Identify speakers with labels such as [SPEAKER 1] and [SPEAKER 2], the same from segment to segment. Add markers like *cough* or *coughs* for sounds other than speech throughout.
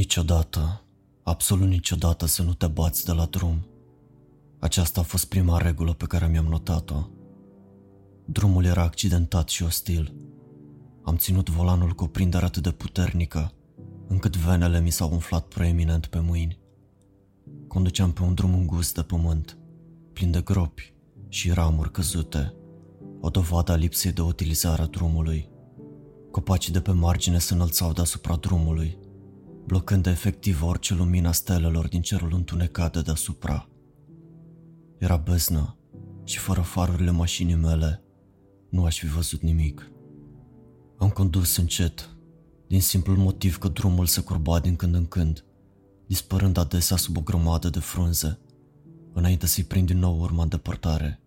[SPEAKER 1] Niciodată, absolut niciodată să nu te bați de la drum. Aceasta a fost prima regulă pe care mi-am notat-o. Drumul era accidentat și ostil. Am ținut volanul cu o prindere atât de puternică, încât venele mi s-au umflat proeminent pe mâini. Conduceam pe un drum îngust de pământ, plin de gropi și ramuri căzute, o dovadă a lipsei de utilizare a drumului. Copacii de pe margine se înălțau deasupra drumului, blocând efectiv orice lumina stelelor din cerul întunecat de deasupra. Era beznă și fără farurile mașinii mele nu aș fi văzut nimic. Am condus încet, din simplul motiv că drumul se curba din când în când, dispărând adesea sub o grămadă de frunze, înainte să-i prind din nou urma în depărtare.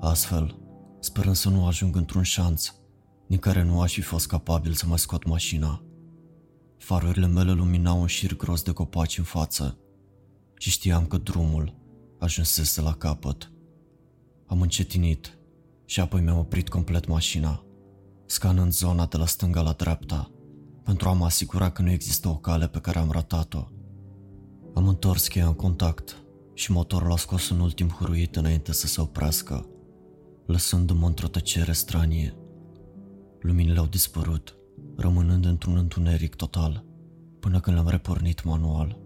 [SPEAKER 1] Astfel, sperând să nu ajung într-un șanț din care nu aș fi fost capabil să mai scot mașina. Farurile mele luminau un șir gros de copaci în față și știam că drumul ajunsese la capăt. Am încetinit și apoi mi-am oprit complet mașina, scanând zona de la stânga la dreapta, pentru a mă asigura că nu există o cale pe care am ratat-o. Am întors cheia în contact și motorul a scos un ultim huruit înainte să se oprească, lăsându-mă într-o tăcere stranie. Luminile au dispărut, rămânând într-un întuneric total, până când l-am repornit manual.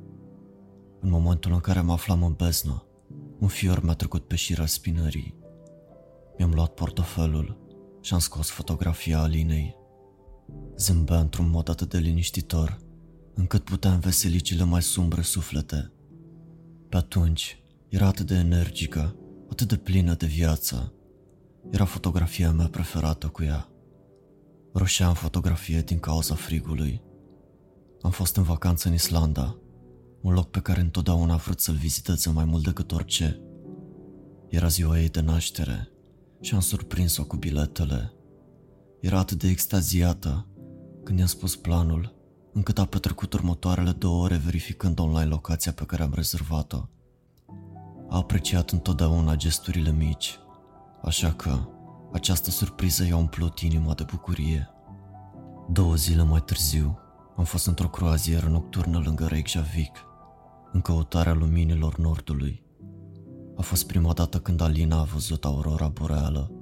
[SPEAKER 1] În momentul în care mă aflam în beznă, un fior mi-a trecut pe șira spinării. Mi-am luat portofelul și am scos fotografia Alinei. Zâmbea într-un mod atât de liniștitor, încât putea înveseli cele mai sumbre suflete. Pe atunci, era atât de energică, atât de plină de viață. Era fotografia mea preferată cu ea. Roșea în fotografie din cauza frigului. Am fost în vacanță în Islanda, un loc pe care întotdeauna a vrut să-l viziteze mai mult decât orice. Era ziua ei de naștere și am surprins-o cu biletele. Era atât de extaziată când i-am spus planul, încât a petrecut următoarele două ore verificând online locația pe care am rezervat-o. A apreciat întotdeauna gesturile mici, așa că această surpriză i-a umplut inima de bucurie. Două zile mai târziu, am fost într-o croazieră nocturnă lângă Reykjavik, în căutarea luminilor nordului. A fost prima dată când Alina a văzut aurora boreală,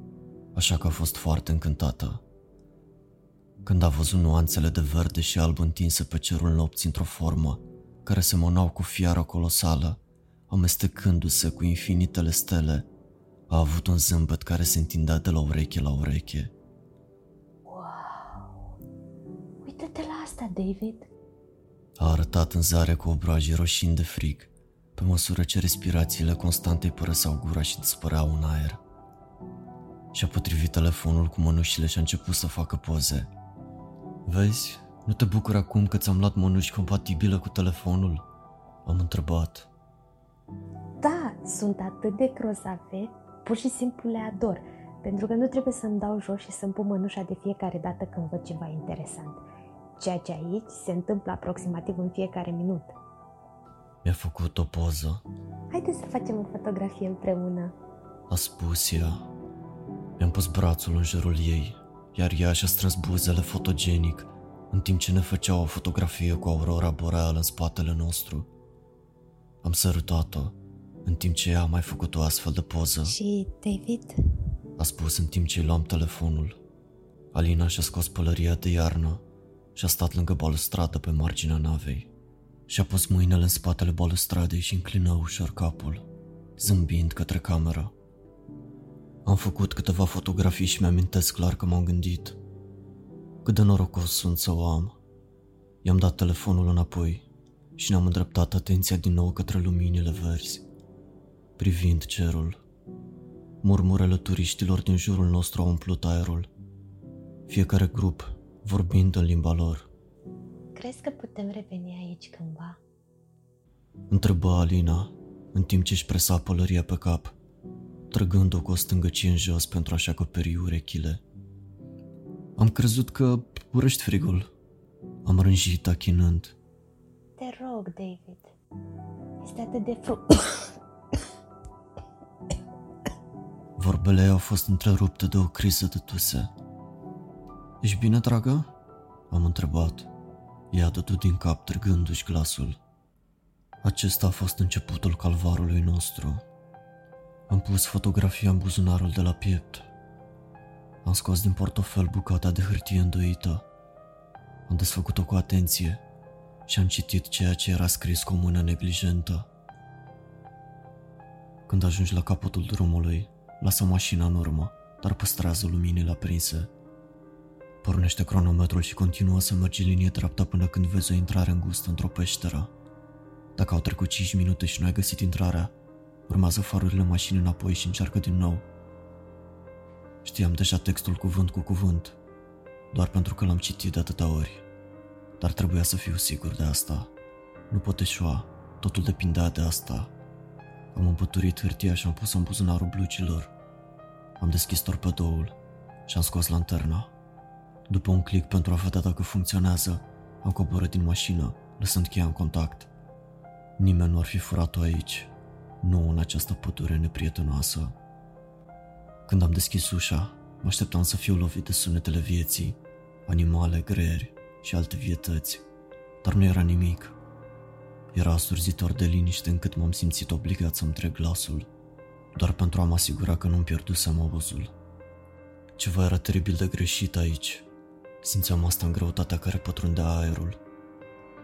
[SPEAKER 1] așa că a fost foarte încântată. Când a văzut nuanțele de verde și alb întinse pe cerul nopții într-o formă care semănau cu fiara colosală, amestecându-se cu infinitele stele, a avut un zâmbet care se întindea de la ureche la ureche.
[SPEAKER 2] Wow! Uită-te la asta, David!
[SPEAKER 1] A arătat în zare cu obrajii roșind de frig, pe măsură ce respirațiile constante îi părăseau gura și dispăreau în aer. Și-a potrivit telefonul cu mănușile și a început să facă poze. Vezi, nu te bucur acum că ți-am luat mănuși compatibile cu telefonul? Am întrebat.
[SPEAKER 2] Da, sunt atât de grozave, pur și simplu le ador, pentru că nu trebuie să-mi dau jos și să-mi pun mănușa de fiecare dată când văd ceva interesant. Ceea ce aici se întâmplă aproximativ în fiecare minut.
[SPEAKER 1] Mi-a făcut o poză,
[SPEAKER 2] Haideți să facem o fotografie împreună.
[SPEAKER 1] a spus ea. Mi-am pus brațul în jurul ei, iar ea și-a strâns buzele fotogenic, în timp ce ne făcea o fotografie cu aurora boreală în spatele nostru. Am sărutat-o, în timp ce ea a mai făcut o astfel de poză,
[SPEAKER 2] Și, David,
[SPEAKER 1] a spus în timp ce îi luam telefonul. Alina și-a scos pălăria de iarnă și a stat lângă balustradă pe marginea navei. Și-a pus mâinile în spatele balustradei și înclină ușor capul, zâmbind către cameră. Am făcut câteva fotografii și mi-amintesc clar că m-am gândit. Cât de norocos sunt să o am. I-am dat telefonul înapoi și ne-am îndreptat atenția din nou către luminile verzi, privind cerul. Murmurele turiștilor din jurul nostru au umplut aerul, fiecare grup vorbind în limba lor.
[SPEAKER 2] crezi că putem reveni aici cândva?
[SPEAKER 1] Întrebă Alina, în timp ce își presa pălăria pe cap, trăgând-o cu o stângăcie în jos pentru a-și acoperi urechile. Am crezut că urăști frigul. Am rânjit achinând.
[SPEAKER 2] Te rog, David. Este atât de fru... *coughs*
[SPEAKER 1] Vorbele ei au fost întrerupte de o criză de tuse. Ești bine, dragă? Am întrebat. I-a dădut din cap trăgându-și glasul. Acesta a fost începutul calvarului nostru. Am pus fotografia în buzunarul de la piept. Am scos din portofel bucata de hârtie îndoită. Am desfăcut-o cu atenție și am citit ceea ce era scris cu o mână neglijentă. Când ajungi la capătul drumului, lasă mașina în urmă, dar păstrează luminile aprinse. Pornește cronometrul și continuă să mergi linie dreaptă până când vezi o intrare îngustă într-o peșteră. Dacă au trecut 5 minute și nu ai găsit intrarea, urmează farurile mașinii înapoi și încearcă din nou. Știam deja textul cuvânt cu cuvânt, doar pentru că l-am citit de atâtea ori. Dar trebuia să fiu sigur de asta. Nu pot eșua, totul depindea de asta. Am împăturit hârtia și am pus-o în buzunarul blucilor. Am deschis torpedoul și am scos lanterna. După un click pentru a vedea dacă funcționează, am coborât din mașină, lăsând cheia în contact. Nimeni nu ar fi furat-o aici, nu în această pădure neprietenoasă. Când am deschis ușa, mă așteptam să fiu lovit de sunetele vieții, animale, greieri și alte vietăți, dar nu era nimic. Era asurzitor de liniște încât m-am simțit obligat să-mi trec glasul, doar pentru a mă asigura că nu-mi pierdusem obuzul. Ceva era teribil de greșit aici. Simțeam asta în greutatea care pătrundea aerul.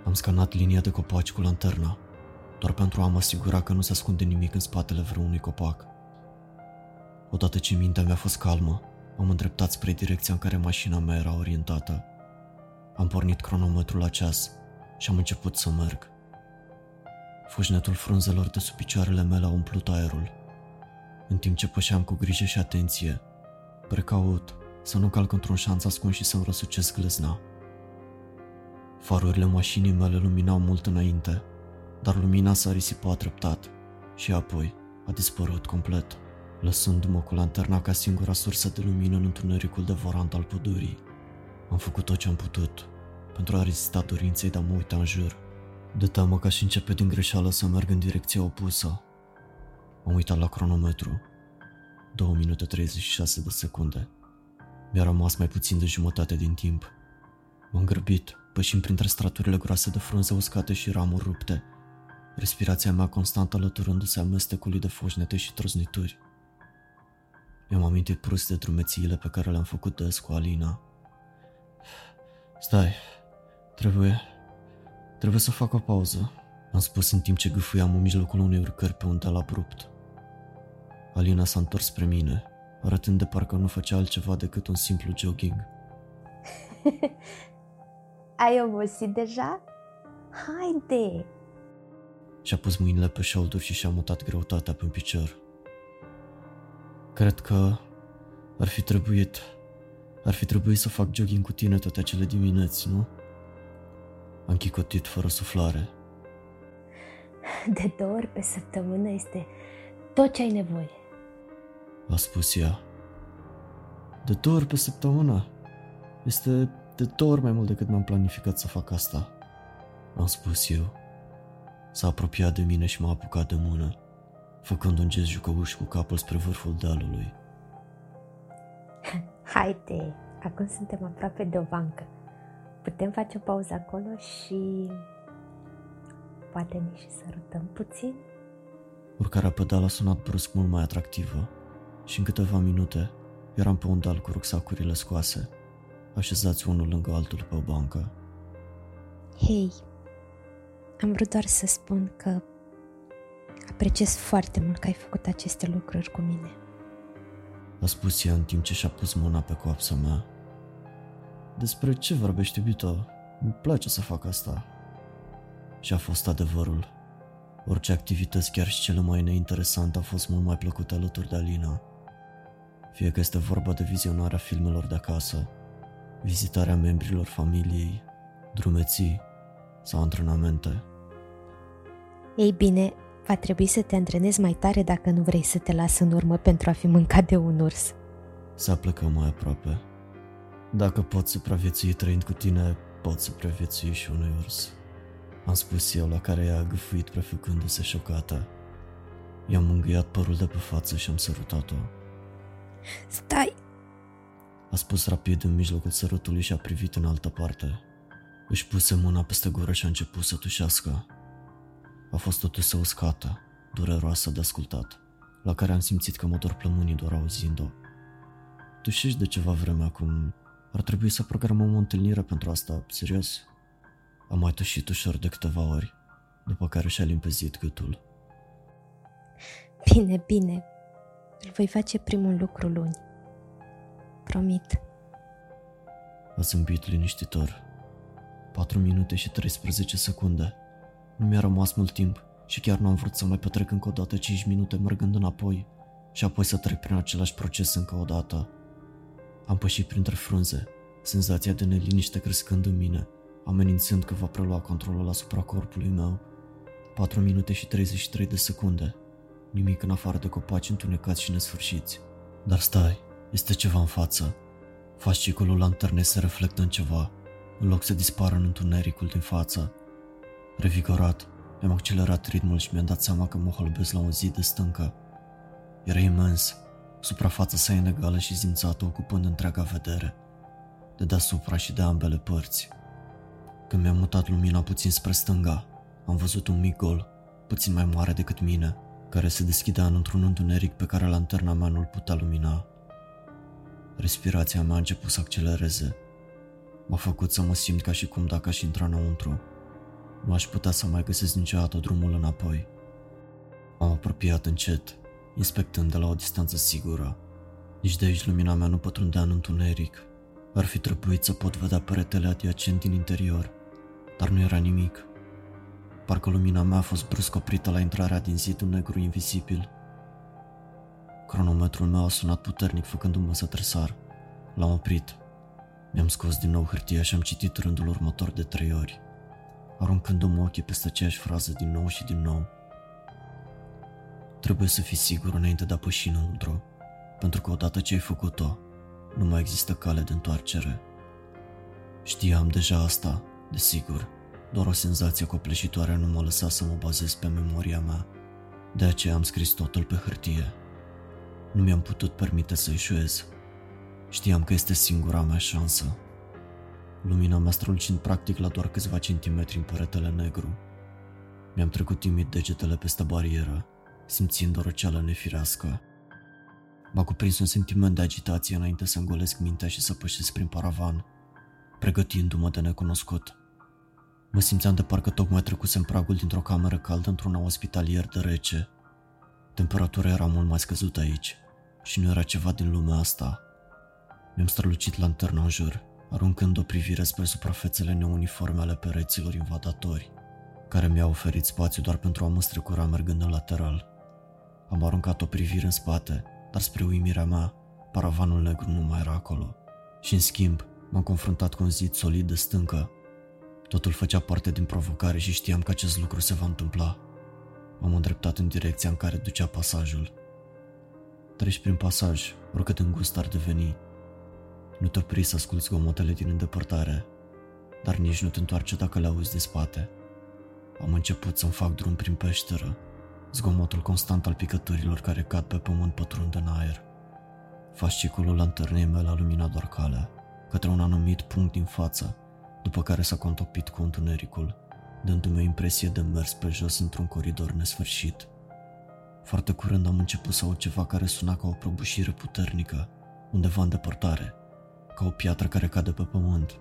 [SPEAKER 1] Am scanat linia de copaci cu lanterna, doar pentru a mă asigura că nu se ascunde nimic în spatele vreunui copac. Odată ce mintea mea a fost calmă, am îndreptat spre direcția în care mașina mea era orientată. Am pornit cronometrul la ceas și am început să merg. Fujnetul frunzelor de sub picioarele mele a umplut aerul. În timp ce pășeam cu grijă și atenție, precaut să nu calc într-un șanț ascuns și să-mi răsucesc glezna. Farurile mașinii mele luminau mult înainte, dar lumina s-a risipat treptat și apoi a dispărut complet, lăsându-mă cu lanterna ca singura sursă de lumină în întunericul de vorant al pădurii. Am făcut tot ce am putut pentru a rezista dorinței de a mă uita în jur. De teamă ca și începe din greșeală să merg în direcția opusă. Am uitat la cronometru. 2 minute 36 de secunde. Mi-a rămas mai puțin de jumătate din timp. M-am grăbit, pășind printre straturile groase de frunze uscate și ramuri rupte, respirația mea constant alăturându-se amestecului de foșnete și trăznituri. Mi-am amintit prost de drumețiile pe care le-am făcut des cu Alina. Stai, trebuie, trebuie să fac o pauză, am spus în timp ce gâfâiam în mijlocul unei urcări pe un deal abrupt. Alina s-a întors spre mine, arătând de parcă nu făcea altceva decât un simplu jogging. *laughs*
[SPEAKER 2] Ai obosit deja? Haide!
[SPEAKER 1] Și-a pus mâinile pe shoulder și și-a mutat greutatea pe un picior. Cred că ar fi trebuit, ar fi trebuit să fac jogging cu tine toate acele dimineți, nu? Am chicotit fără suflare.
[SPEAKER 2] De două ori pe săptămână este tot ce ai nevoie.
[SPEAKER 1] A spus ea. De două ori pe săptămână? Este de două ori mai mult decât mi-am planificat să fac asta. Am spus eu. S-a apropiat de mine și m-a apucat de mână, făcând un gest jucăuș cu capul spre vârful dealului. *laughs*
[SPEAKER 2] Haide, acum suntem aproape de o bancă. Putem face o pauză acolo și poate ne și sărutăm puțin?
[SPEAKER 1] Urcarea pe deal a sunat brusc mult mai atractivă și în câteva minute eram pe un deal cu rucsacurile scoase, așezați unul lângă altul pe o bancă.
[SPEAKER 2] Hei, am vrut doar să spun că apreciez foarte mult că ai făcut aceste lucruri cu mine.
[SPEAKER 1] A spus ea în timp ce și-a pus mâna pe coapsa mea. Despre ce vorbești, iubito? Îmi place să fac asta. Și a fost adevărul. Orice activități, chiar și cele mai neinteresante, au fost mult mai plăcute alături de Alina. Fie că este vorba de vizionarea filmelor de acasă, vizitarea membrilor familiei, drumeții sau antrenamente.
[SPEAKER 2] Ei bine, va trebui să te antrenezi mai tare dacă nu vrei să te las în urmă pentru a fi mâncat de un urs.
[SPEAKER 1] Se aplecă mai aproape. Dacă pot supraviețui trăind cu tine, pot supraviețui și unui urs. Am spus eu, la care ea a gâfâit prefăcându-se șocată. I-am mângâiat părul de pe față și am sărutat-o.
[SPEAKER 2] Stai!
[SPEAKER 1] A spus rapid în mijlocul sărutului și a privit în altă parte. Își puse mâna peste gură și a început să tușească. A fost o tusă uscată, dureroasă de ascultat, la care am simțit că mă dor plămânii doar auzind-o. Tușești de ceva vreme acum. Ar trebui să programăm o întâlnire pentru asta, serios? Am mai tușit ușor de câteva ori, după care și-a limpezit gâtul.
[SPEAKER 2] Bine, bine. Îl voi face primul lucru luni. Promit.
[SPEAKER 1] A zâmbit liniștitor. 4 minute și 13 secunde. Nu mi-a rămas mult timp și chiar nu am vrut să mai petrec încă o dată 5 minute mergând înapoi și apoi să trec prin același proces încă o dată. Am pășit printre frunze, senzația de neliniște crescând în mine, amenințând că va prelua controlul asupra corpului meu. 4 minute și 33 de secunde. Nimic în afară de copaci întunecați și nesfârșiți. Dar stai, este ceva în față. Fascicolul lanternei se reflectă în ceva, în loc să dispară în întunericul din față. Revigorat, mi-am accelerat ritmul și mi-am dat seama că mă holbesc la un zid de stâncă. Era imens, suprafața sa inegală și zimțată ocupând întreaga vedere, de deasupra și de ambele părți. Când mi-am mutat lumina puțin spre stânga, am văzut un mic gol, puțin mai mare decât mine, care se deschidea într-un întuneric pe care lanterna mea nu-l putea lumina. Respirația mea a început să accelereze. M-a făcut să mă simt ca și cum dacă aș intra înăuntru. Nu aș putea să mai găsesc niciodată drumul înapoi. M-am apropiat încet, inspectând de la o distanță sigură. Nici de aici lumina mea nu pătrundea în întuneric. Ar fi trebuit să pot vedea peretele adiacent din interior, dar nu era nimic. Parcă lumina mea a fost brusc oprită la intrarea din zidul negru invizibil. Cronometrul meu a sunat puternic făcându-mă să tresar. L-am oprit. Mi-am scos din nou hârtia și am citit rândul următor de trei ori, aruncându-mi ochii peste aceeași frază din nou și din nou. Trebuie să fii sigur înainte de a păși înăuntru, pentru că odată ce ai făcut-o, nu mai există cale de întoarcere. Știam deja asta, desigur, doar o senzație copleșitoare nu m-a lăsat să mă bazez pe memoria mea. De aceea am scris totul pe hârtie. Nu mi-am putut permite să eșuez. Știam că este singura mea șansă. Lumina mea strălucind practic la doar câțiva centimetri în păretele negru. Mi-am trecut timid degetele peste barieră, simțind o răceală nefirească. M-a cuprins un sentiment de agitație înainte să îngolesc mintea și să pășesc prin paravan, pregătindu-mă de necunoscut. Mă simțeam de parcă tocmai trecusem pragul dintr-o cameră caldă într-una ospitalier de rece. Temperatura era mult mai scăzută aici și nu era ceva din lumea asta. Mi-am strălucit lanterna în jur, aruncând o privire spre suprafețele neuniforme ale pereților invadatori, care mi-au oferit spațiu doar pentru a mă strecura mergând în lateral. Am aruncat o privire în spate, dar spre uimirea mea, paravanul negru nu mai era acolo. Și în schimb, m-am confruntat cu un zid solid de stâncă. Totul făcea parte din provocare și știam că acest lucru se va întâmpla. M-am îndreptat în direcția în care ducea pasajul. Treci prin pasaj, oricât îngust ar deveni. Nu te opri să asculți gomotele din îndepărtare, dar nici nu te întoarce dacă le auzi de spate. Am început să-mi fac drum prin peșteră, zgomotul constant al picăturilor care cad pe pământ pătrund în aer. Fasciculul lanternei mele a luminat doar calea, către un anumit punct din față, după care s-a contopit cu întunericul, dându-mi o impresie de mers pe jos într-un coridor nesfârșit. Foarte curând am început să aud ceva care suna ca o prăbușire puternică, undeva în depărtare, ca o piatră care cade pe pământ.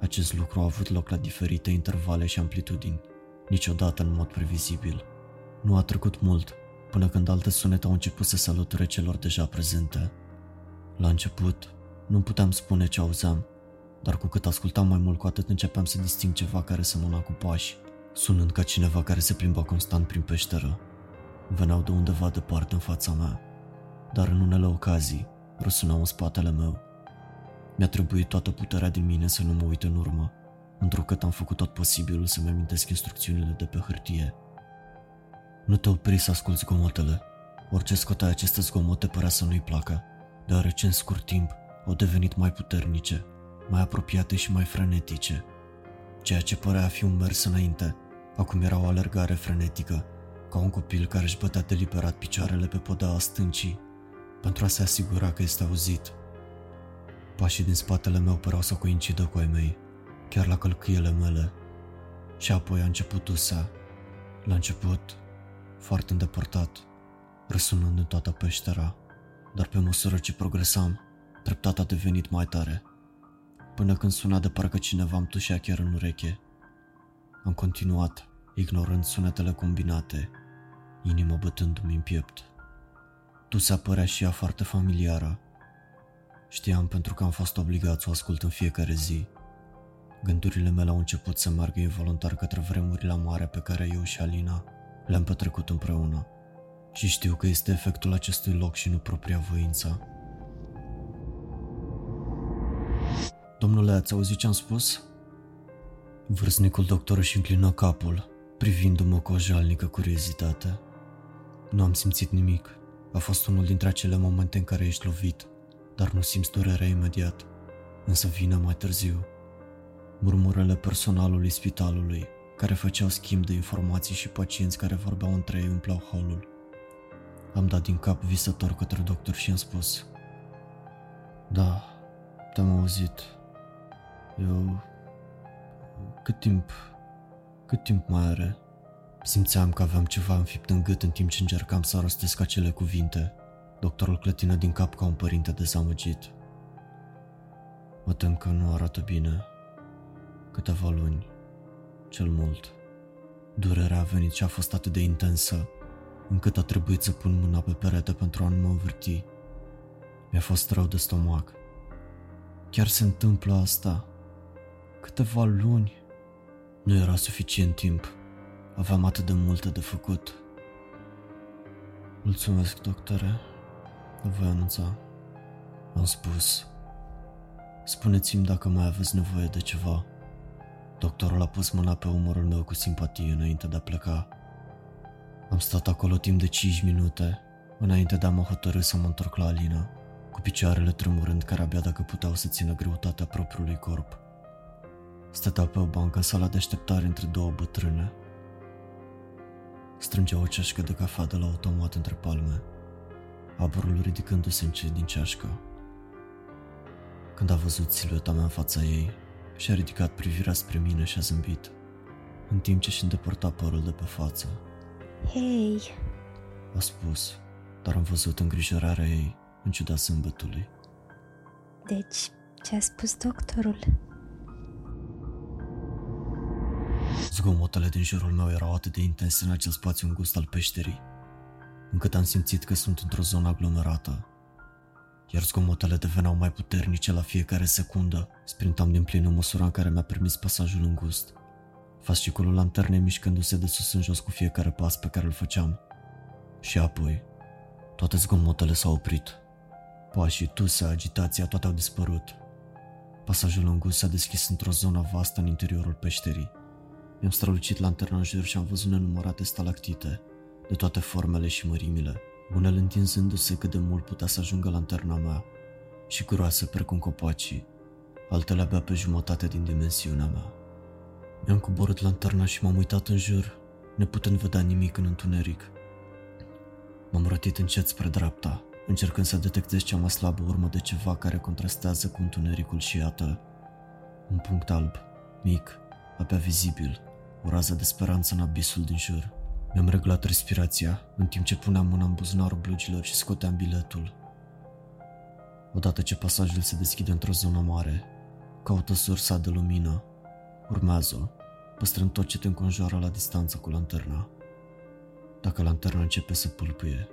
[SPEAKER 1] Acest lucru a avut loc la diferite intervale și amplitudini, niciodată în mod previzibil. Nu a trecut mult, până când alte sunete au început să se alăture celor deja prezente. La început, nu puteam spune ce auzeam, dar cu cât ascultam mai mult, cu atât începeam să disting ceva care semăna cu pași, sunând ca cineva care se plimba constant prin peșteră. Veneau de undeva departe în fața mea, dar în unele ocazii răsunau în spatele meu. Mi-a trebuit toată puterea din mine să nu mă uit în urmă, întrucât am făcut tot posibilul să-mi amintesc instrucțiunile de pe hârtie. Nu te opri să asculți zgomotele. Orice scotea aceste zgomote părea să nu-i placă, deoarece în scurt timp au devenit mai puternice, mai apropiate și mai frenetice. Ceea ce părea a fi un mers înainte, acum era o alergare frenetică, ca un copil care își bătea deliberat picioarele pe podeaua stâncii, pentru a se asigura că este auzit. Pașii din spatele meu păreau să coincidă cu ai mei, chiar la călcâiele mele. Și apoi a început usa. La început, foarte îndepărtat, răsunând în toată peștera, dar pe măsură ce progresam, treptat a devenit mai tare, până când suna de parcă cineva îmi tușea chiar în ureche. Am continuat, ignorând sunetele combinate, inima bătându-mi în piept. Tu se părea și ea foarte familiară. Știam pentru că am fost obligat să o ascult în fiecare zi. Gândurile mele au început să meargă involuntar către vremurile mare pe care eu și Alina le-am petrecut împreună. Și știu că este efectul acestui loc și nu propria voință. Domnule, ați auzit ce am spus? Vârstnicul doctor își înclină capul, privindu-mă cu o jalnică curiozitate. Nu am simțit nimic. A fost unul dintre acele momente în care ești lovit, dar nu simți durerea imediat, însă vine mai târziu. Murmurele personalului spitalului, care făceau schimb de informații și pacienți care vorbeau între ei umpleau holul. Am dat din cap visător către doctor și am spus Da, te-am auzit. Eu... Cât timp... Cât timp mai are? Simțeam că aveam ceva înfipt în gât în timp ce încercam să rostesc acele cuvinte. Doctorul clătină din cap ca un părinte dezamăgit. Mă tem că nu arată bine. Câteva luni, cel mult. Durerea a venit și a fost atât de intensă, încât a trebuit să pun mâna pe perete pentru a nu mă învârti. Mi-a fost rău de stomac. Chiar se întâmplă asta. Câteva luni. Nu era suficient timp Aveam atât de multe de făcut. Mulțumesc, doctore. Vă voi anunța. Am spus. Spuneți-mi dacă mai aveți nevoie de ceva. Doctorul a pus mâna pe umărul meu cu simpatie înainte de a pleca. Am stat acolo timp de 5 minute, înainte de a mă hotărâ să mă întorc la Alina, cu picioarele tremurând care abia dacă puteau să țină greutatea propriului corp. Stăteau pe o bancă în sala de așteptare între două bătrâne, Strângea o ceașcă de cafea de la automat între palme, aburul ridicându-se încet din ceașcă. Când a văzut silueta mea în fața ei, și-a ridicat privirea spre mine și a zâmbit, în timp ce și îndepărta părul de pe față.
[SPEAKER 2] Hei!
[SPEAKER 1] A spus, dar am văzut îngrijorarea ei, în ciuda zâmbetului.
[SPEAKER 2] Deci, ce a spus doctorul?
[SPEAKER 1] Zgomotele din jurul meu erau atât de intense în acel spațiu îngust al peșterii, încât am simțit că sunt într-o zonă aglomerată. Iar zgomotele deveneau mai puternice la fiecare secundă, sprintam din plin în măsura în care mi-a permis pasajul îngust. Fasciculul lanternei mișcându-se de sus în jos cu fiecare pas pe care îl făceam. Și apoi, toate zgomotele s-au oprit. Pașii, tusea, agitația, toate au dispărut. Pasajul îngust s-a deschis într-o zonă vastă în interiorul peșterii. Mi-am strălucit lanterna în jur și am văzut nenumărate stalactite, de toate formele și mărimile, unele întinzându-se cât de mult putea să ajungă lanterna mea, și groase precum copacii, altele abia pe jumătate din dimensiunea mea. Mi-am coborât lanterna și m-am uitat în jur, neputând vedea nimic în întuneric. M-am rotit încet spre dreapta, încercând să detectez cea mai slabă urmă de ceva care contrastează cu întunericul și iată, un punct alb, mic, abia vizibil, o rază de speranță în abisul din jur. Mi-am reglat respirația, în timp ce puneam mâna în buzunarul blugilor și scoteam biletul. Odată ce pasajul se deschide într-o zonă mare, caută sursa de lumină, urmează-o, păstrând tot ce te înconjoară la distanță cu lanterna. Dacă lanterna începe să pâlpâie,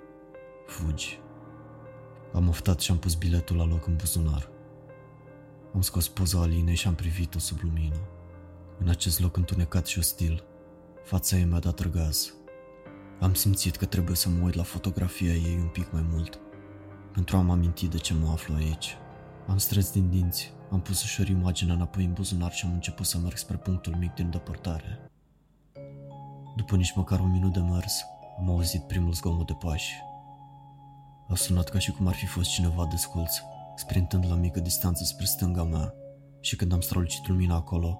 [SPEAKER 1] fugi. Am oftat și am pus biletul la loc în buzunar. Am scos poza Alinei și am privit-o sub lumină. În acest loc întunecat și ostil, fața ei mi-a dat răgaz. Am simțit că trebuie să mă uit la fotografia ei un pic mai mult, pentru a mă aminti de ce mă aflu aici. Am strâns din dinți, am pus ușor imaginea înapoi în buzunar și am început să merg spre punctul mic din depărtare. După nici măcar un minut de mers, am auzit primul zgomot de pași. A sunat ca și cum ar fi fost cineva desculț, sprintând la mică distanță spre stânga mea și când am strălucit lumina acolo,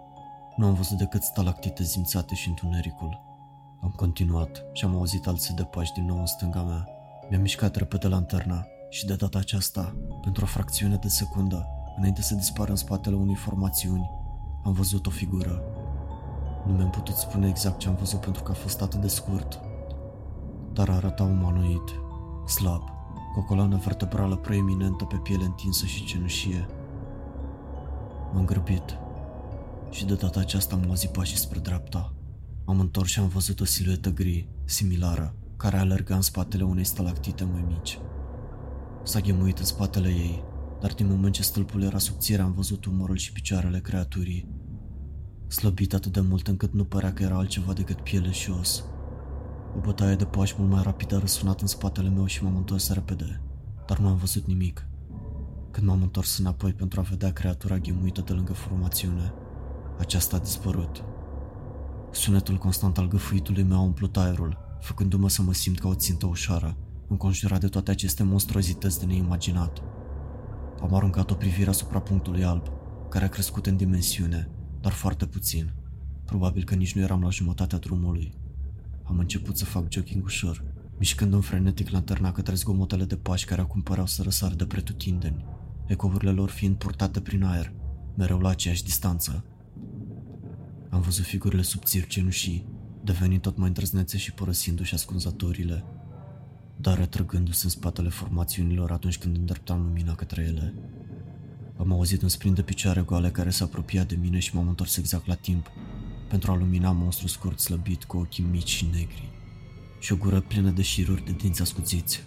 [SPEAKER 1] nu am văzut decât stalactite zimțate și întunericul. Am continuat și am auzit alții de pași din nou în stânga mea. Mi-am mișcat repede lanterna și de data aceasta, pentru o fracțiune de secundă, înainte să dispară în spatele unei formațiuni, am văzut o figură. Nu mi-am putut spune exact ce am văzut pentru că a fost atât de scurt, dar arăta umanoid, slab, cu o coloană vertebrală proeminentă pe piele întinsă și cenușie. M-am grăbit și de data aceasta am auzit pașii spre dreapta. M-am întors și am văzut o siluetă gri, similară, care alerga în spatele unei stalactite mai mici. S-a ghemuit în spatele ei, dar din moment ce stâlpul era subțire am văzut umărul și picioarele creaturii. Slăbit atât de mult încât nu părea că era altceva decât piele și os. O bătaie de pași mult mai rapidă a răsunat în spatele meu și m-am întors repede, dar nu am văzut nimic. Când m-am întors înapoi pentru a vedea creatura ghemuită de lângă formațiune, aceasta a dispărut. Sunetul constant al gâfâitului meu a umplut aerul, făcându-mă să mă simt ca o țintă ușoară, înconjurat de toate aceste monstruozități de neimaginat. Am aruncat o privire asupra punctului alb, care a crescut în dimensiune, dar foarte puțin. Probabil că nici nu eram la jumătatea drumului. Am început să fac jogging ușor, mișcând-mi frenetic lanterna către zgomotele de pași care acum păreau să răsar de pretutindeni, ecourile lor fiind purtate prin aer, mereu la aceeași distanță. Am văzut figurile subțiri cenușii, devenind tot mai îndrăznețe și părăsindu-și ascunzătorile, dar retrăgându-se în spatele formațiunilor atunci când îndreptam lumina către ele. Am auzit un sprint de picioare goale care s-a apropiat de mine și m-am întors exact la timp pentru a lumina monstru scurt slăbit cu ochii mici și negri și o gură plină de șiruri de dinți ascuțiți.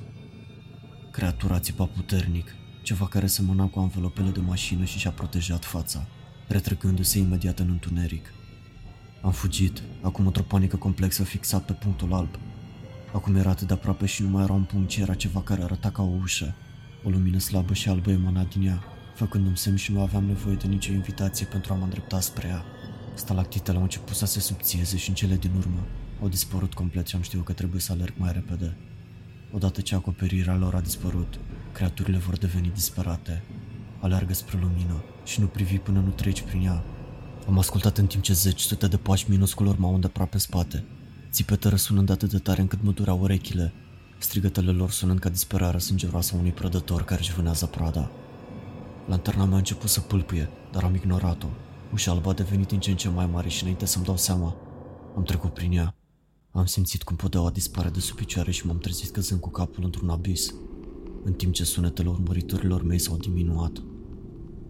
[SPEAKER 1] Creatura țipa puternic, ceva care semăna cu anvelopele de mașină și și-a protejat fața, retrăgându-se imediat în întuneric. Am fugit, acum într-o panică complexă fixat pe punctul alb. Acum era atât de aproape și nu mai era un punct, ci era ceva care arăta ca o ușă. O lumină slabă și albă emana din ea, făcându-mi semn și nu aveam nevoie de nicio invitație pentru a mă îndrepta spre ea. Stalactitele au început să se subțieze și în cele din urmă au dispărut complet și am știut că trebuie să alerg mai repede. Odată ce acoperirea lor a dispărut, creaturile vor deveni disperate. Alergă spre lumină și nu privi până nu treci prin ea. Am ascultat în timp ce zeci sute de pași minusculi urmau unde aproape spate. Țipete răsunând atât de tare încât mă dureau urechile, strigătele lor sunând ca disperarea sângeroasă unui prădător care își vânează prada. Lanterna mea a început să pâlpâie, dar am ignorat-o. Ușa albă a devenit din ce în ce mai mare și înainte să-mi dau seama, am trecut prin ea. Am simțit cum podeaua dispare de sub picioare și m-am trezit căzând cu capul într-un abis, în timp ce sunetele urmăritorilor mei s-au diminuat.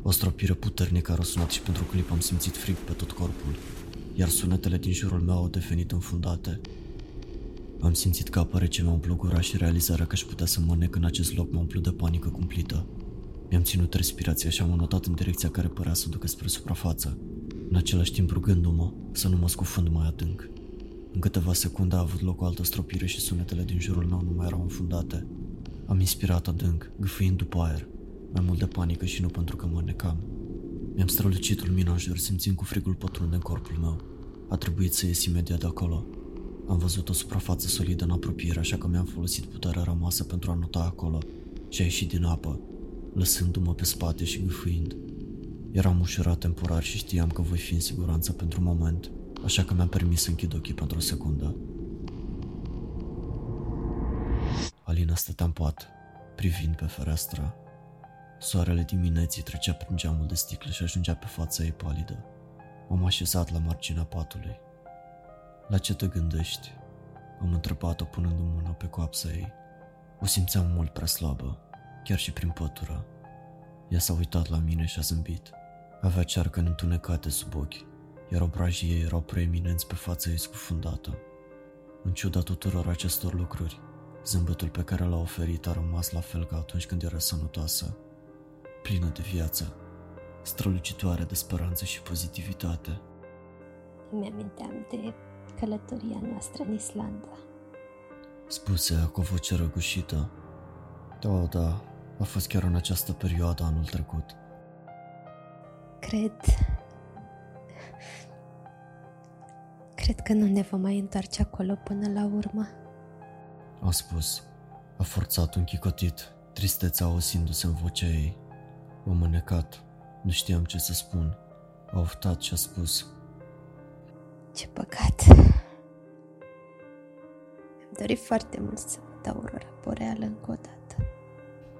[SPEAKER 1] O stropire puternică a răsunat și pentru clip am simțit frig pe tot corpul, iar sunetele din jurul meu au devenit înfundate. Am simțit că apare ce mi-a umplut gura și realizarea că aș putea să mă nec în acest loc m-a umplut de panică cumplită. Mi-am ținut respirația și am notat în direcția care părea să ducă spre suprafață, în același timp rugându-mă să nu mă scufund mai adânc. În câteva secunde a avut loc o altă stropire și sunetele din jurul meu nu mai erau înfundate. Am inspirat adânc, gâfâind după aer, mai mult de panică și nu pentru că mă necam. Mi-am strălucit lumina în jur, simțind cu frigul pătrunde în corpul meu. A trebuit să ies imediat de acolo. Am văzut o suprafață solidă în apropiere, așa că mi-am folosit puterea rămasă pentru a nota acolo și a ieșit din apă, lăsându-mă pe spate și gâfâind. Eram ușurat temporar și știam că voi fi în siguranță pentru un moment, așa că mi-am permis să închid ochii pentru o secundă. Alina stătea în pat, privind pe fereastră. Soarele dimineții trecea prin geamul de sticlă și ajungea pe fața ei palidă. M-am așezat la marginea patului. La ce te gândești? Am întrebat-o punându mâna pe coapsa ei. O simțeam mult prea slabă, chiar și prin pătură. Ea s-a uitat la mine și a zâmbit. Avea cearcă întunecate sub ochi, iar obrajii ei erau preeminenți pe fața ei scufundată. În ciuda tuturor acestor lucruri, zâmbetul pe care l-a oferit a rămas la fel ca atunci când era sănătoasă, plină de viață, strălucitoare de speranță și pozitivitate.
[SPEAKER 2] Îmi aminteam de călătoria noastră în Islanda.
[SPEAKER 1] Spuse cu o voce răgușită. Da, da, a fost chiar în această perioadă anul trecut.
[SPEAKER 2] Cred... Cred că nu ne vom mai întoarce acolo până la urmă.
[SPEAKER 1] A spus. A forțat un chicotit, tristețea osindu-se în vocea ei. M-am înecat. Nu știam ce să spun. A oftat și a spus.
[SPEAKER 2] Ce păcat. Mi-am dorit foarte mult să văd aurora boreală încă o dată.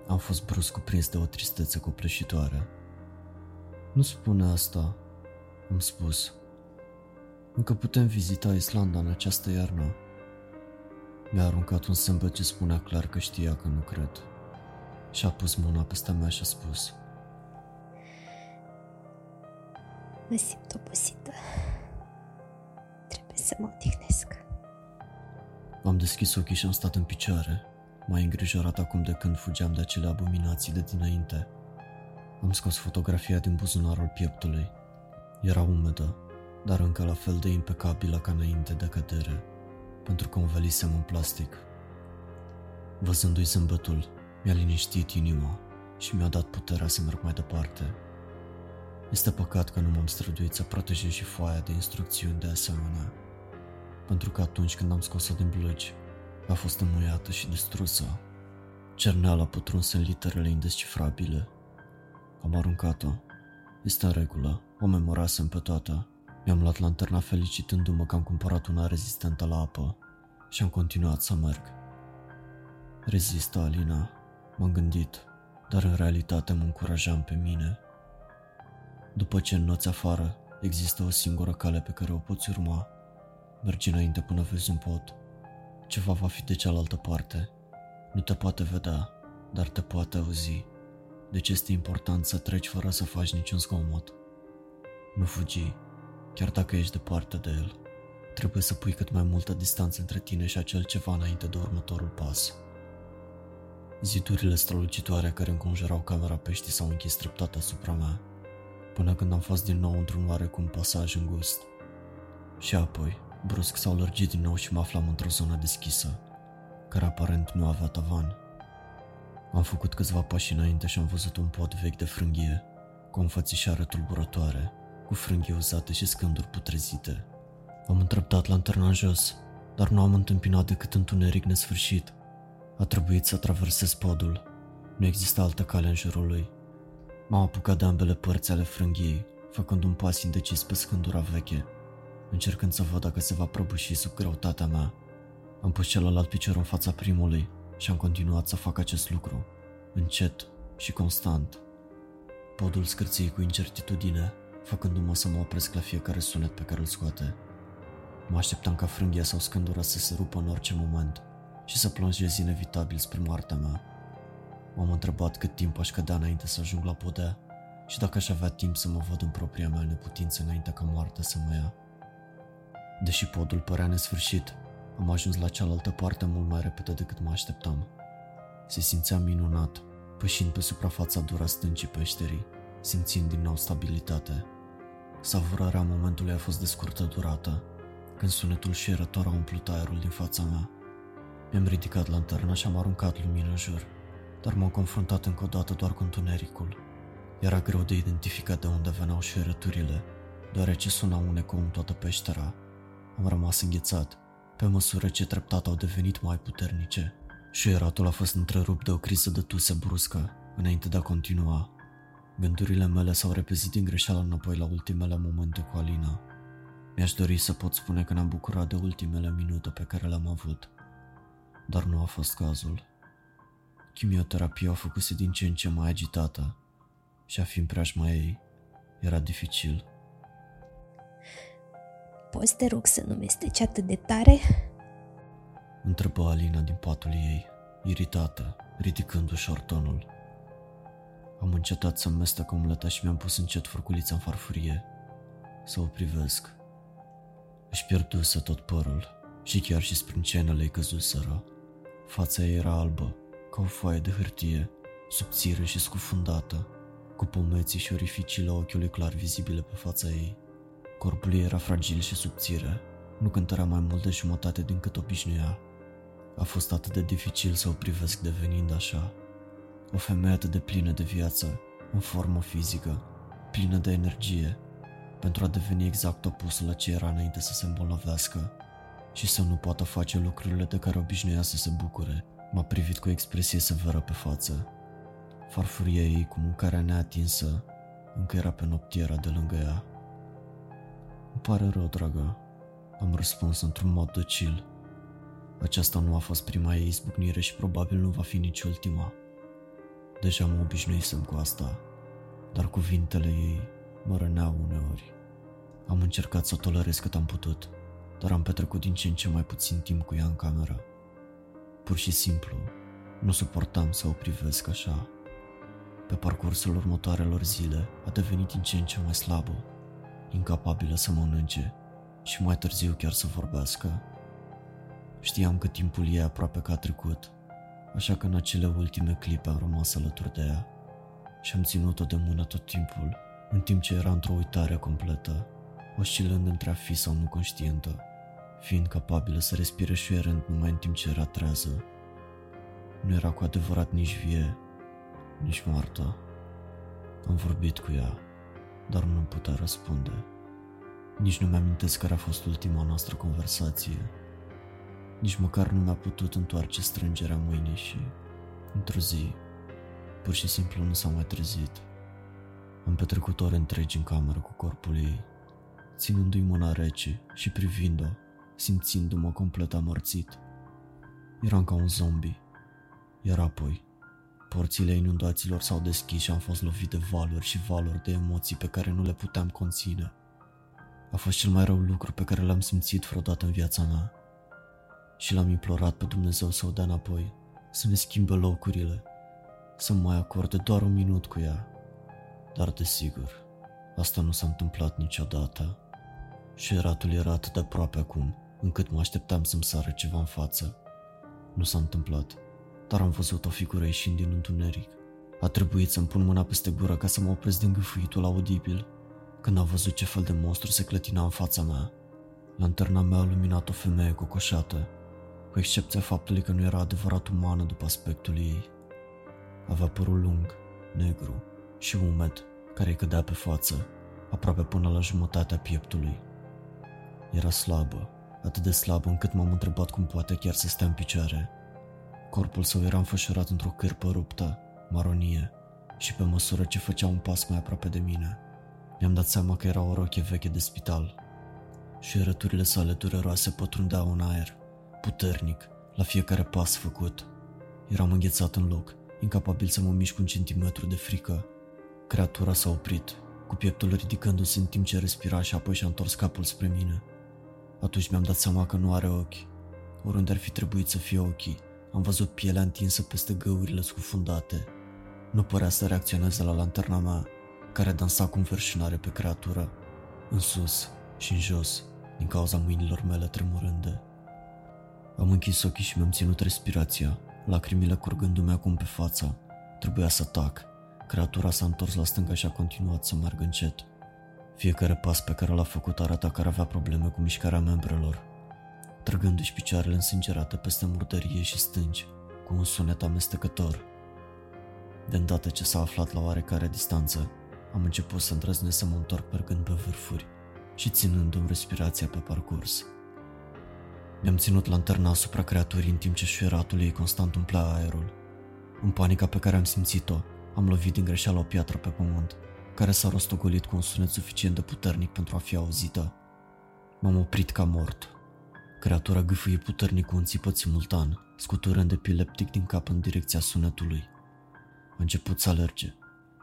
[SPEAKER 1] Am fost brusc cuprins de o tristețe copleșitoare. Nu spune asta. Am spus. Încă putem vizita Islanda în această iarnă. Mi-a aruncat un sâmbăt ce spunea clar că știa că nu cred. Și-a pus mâna peste mea și a spus.
[SPEAKER 2] Mă simt obosită. Trebuie să mă odihnesc.
[SPEAKER 1] Am deschis ochii și am stat în picioare, mai îngrijorat acum de când fugeam de acele abominații de dinainte. Am scos fotografia din buzunarul pieptului. Era umedă, dar încă la fel de impecabilă ca înainte de cădere, pentru că învelisem în plastic. Văzându-i zâmbătul, mi-a liniștit inima și mi-a dat puterea să merg mai departe. Este păcat că nu m-am străduit să protejez și foaia de instrucțiuni de asemenea, pentru că atunci când am scos-o din blăgi, a fost înmuiată și distrusă. Cerneala pătrunsă în literele indescifrabile. Am aruncat-o. Este în regulă, o memorasem pe toată. Mi-am luat lanterna felicitându-mă că am cumpărat una rezistentă la apă și am continuat să merg. Rezistă, Alina, m-am gândit, dar în realitate mă încurajam pe mine. După ce înnoți afară, există o singură cale pe care o poți urma. Mergi înainte până vezi un pod. Ceva va fi de cealaltă parte. Nu te poate vedea, dar te poate auzi. Deci este important să treci fără să faci niciun zgomot. Nu fugi, chiar dacă ești departe de el. Trebuie să pui cât mai multă distanță între tine și acel ceva înainte de următorul pas. Zidurile strălucitoare care înconjurau camera peștii s-au închis treptat asupra mea, până când am fost din nou într-un oarecum pasaj îngust. Și apoi, brusc s-au lărgit din nou și mă aflam într-o zonă deschisă, care aparent nu avea tavan. Am făcut câțiva pași înainte și am văzut un pod vechi de frânghie, cu o înfățișare tulburătoare, cu frânghie uzate și scânduri putrezite. Am întreptat lanterna în jos, dar nu am întâmpinat decât întuneric nesfârșit. A trebuit să traversez podul. Nu există altă cale în jurul lui. M-am apucat de ambele părți ale frânghiei, făcând un pas indecis pe scândura veche, încercând să văd dacă se va prăbuși sub greutatea mea. Am pus celălalt picior în fața primului și am continuat să fac acest lucru, încet și constant. Podul scârții cu incertitudine, făcându-mă să mă opresc la fiecare sunet pe care îl scoate. Mă așteptam ca frânghia sau scândura să se rupă în orice moment și să plonjez inevitabil spre moartea mea. M-am întrebat cât timp aș cădea înainte să ajung la podea și dacă aș avea timp să mă văd în propria mea neputință înainte ca moartea să mă ia. Deși podul părea nesfârșit, am ajuns la cealaltă parte mult mai repede decât mă așteptam. Se simțea minunat, pășind pe suprafața dură stâncii peșterii, simțind din nou stabilitate. Savurarea momentului a fost de scurtă durată, când sunetul șierător a umplut aerul din fața mea. Mi-am ridicat lanterna și am aruncat lumină în jur, dar m-am confruntat încă o dată doar cu întunericul. Era greu de identificat de unde veneau șerăturile, deoarece sunau un ecou în toată peștera. Am rămas înghețat, pe măsură ce treptat au devenit mai puternice. Șuieratul a fost întrerupt de o criză de tuse bruscă, înainte de a continua. Gândurile mele s-au repezit din greșeală înapoi la ultimele momente cu Alina. Mi-aș dori să pot spune că ne-am bucurat de ultimele minute pe care le-am avut, dar nu a fost cazul. Chimioterapia a făcut din ce în ce mai agitată și a fi în preajma ei era dificil.
[SPEAKER 2] Poți te rog să nu mesteci atât de tare?
[SPEAKER 1] Întrebă Alina din patul ei, iritată, ridicând ușor tonul. Am încetat să-mi mestec omleta și mi-am pus încet furculița în farfurie, să o privesc. Își pierduse tot părul și chiar și sprâncenele îi căzuseră. Fața ei era albă, ca o foaie de hârtie, subțire și scufundată, cu pomeții și orificiile ochiului clar vizibile pe fața ei. Corpul ei era fragil și subțire, nu cântărea mai mult de jumătate din cât obișnuia. A fost atât de dificil să o privesc devenind așa. O femeie atât de plină de viață, în formă fizică, plină de energie, pentru a deveni exact opusul la ce era înainte să se îmbolnăvească și să nu poată face lucrurile de care obișnuia să se bucure. M-a privit cu expresie severă pe față. Farfuria ei cu mâncarea neatinsă încă era pe noptiera de lângă ea. Îmi pare rău, dragă, am răspuns într-un mod docil. Aceasta nu a fost prima ei izbucnire și probabil nu va fi nici ultima. Deja mă obișnuisem cu asta, dar cuvintele ei mă răneau uneori. Am încercat să o tolerez cât am putut, dar am petrecut din ce în ce mai puțin timp cu ea în cameră. Pur și simplu, nu suportam să o privesc așa. Pe parcursul următoarelor zile a devenit din ce în ce mai slabă, incapabilă să mănânce și mai târziu chiar să vorbească. Știam că timpul ei aproape că a trecut, așa că în acele ultime clipe am rămas alături de ea și am ținut-o de mână tot timpul, în timp ce era într-o uitare completă, oscilând între a fi sau nu conștientă, fiind capabilă să respire șuierând numai în timp ce era trează. Nu era cu adevărat nici vie, nici moartă. Am vorbit cu ea, dar nu putea răspunde. Nici nu mi-amintesc care a fost ultima noastră conversație. Nici măcar nu mi-a putut întoarce strângerea mâinii și, într-o zi, pur și simplu nu s-a mai trezit. Am petrecut ore întregi în cameră cu corpul ei, ținându-i mâna rece și privind-o, simțindu-mă complet amărțit. Eram ca un zombie. Iar apoi, porțile inundațiilor s-au deschis și am fost lovit de valuri și valuri de emoții pe care nu le puteam conține. A fost cel mai rău lucru pe care l-am simțit vreodată în viața mea. Și l-am implorat pe Dumnezeu să o dea înapoi, să ne schimbe locurile, să mai acorde doar un minut cu ea. Dar desigur, asta nu s-a întâmplat niciodată. Și ratul era atât de aproape acum, încât mă așteptam să-mi sară ceva în față. Nu s-a întâmplat, dar am văzut o figură ieșind din întuneric. A trebuit să-mi pun mâna peste gură ca să mă opresc din gâfâitul audibil când am văzut ce fel de monstru se clătina în fața mea. Lanterna mea a luminat o femeie cocoșată, cu excepția faptului că nu era adevărat umană după aspectul ei. Avea părul lung, negru și umed, care îi cădea pe față, aproape până la jumătatea pieptului. Era slabă, atât de slabă încât m-am întrebat cum poate chiar să stea în picioare. Corpul său era înfășurat într-o cârpă ruptă, maronie, și pe măsură ce făcea un pas mai aproape de mine, mi-am dat seama că era o roche veche de spital. Și răturile sale dureroase pătrundeau în aer, puternic, la fiecare pas făcut. Eram înghețat în loc, incapabil să mă mișc un centimetru de frică. Creatura s-a oprit, cu pieptul ridicându-se în timp ce respira și apoi și-a întors capul spre mine. Atunci mi-am dat seama că nu are ochi. Oriunde ar fi trebuit să fie ochii, am văzut pielea întinsă peste găurile scufundate. Nu părea să reacționeze la lanterna mea, care dansa cu înverșunare pe creatură, în sus și în jos, din cauza mâinilor mele tremurânde. Am închis ochii și mi-am ținut respirația, lacrimile curgându-mi acum pe față. Trebuia să tac. Creatura s-a întors la stânga și a continuat să meargă încet. Fiecare pas pe care l-a făcut arăta că ar avea probleme cu mișcarea membrelor, trăgându-și picioarele însângerate peste murdărie și stângi, cu un sunet amestecător. De îndată ce s-a aflat la oarecare distanță, am început să îndrăznesc să mă întorc mergând pe vârfuri și ținându-mi respirația pe parcurs. Mi-am ținut lanterna asupra creaturii în timp ce șuieratul ei constant umplea aerul. În panica pe care am simțit-o, am lovit din greșeală o piatră pe pământ, care s-a rostogolit cu un sunet suficient de puternic pentru a fi auzită. M-am oprit ca mort. Creatura gâfâie puternic cu un țipăt simultan, scuturând epileptic din cap în direcția sunetului. A început să alerge,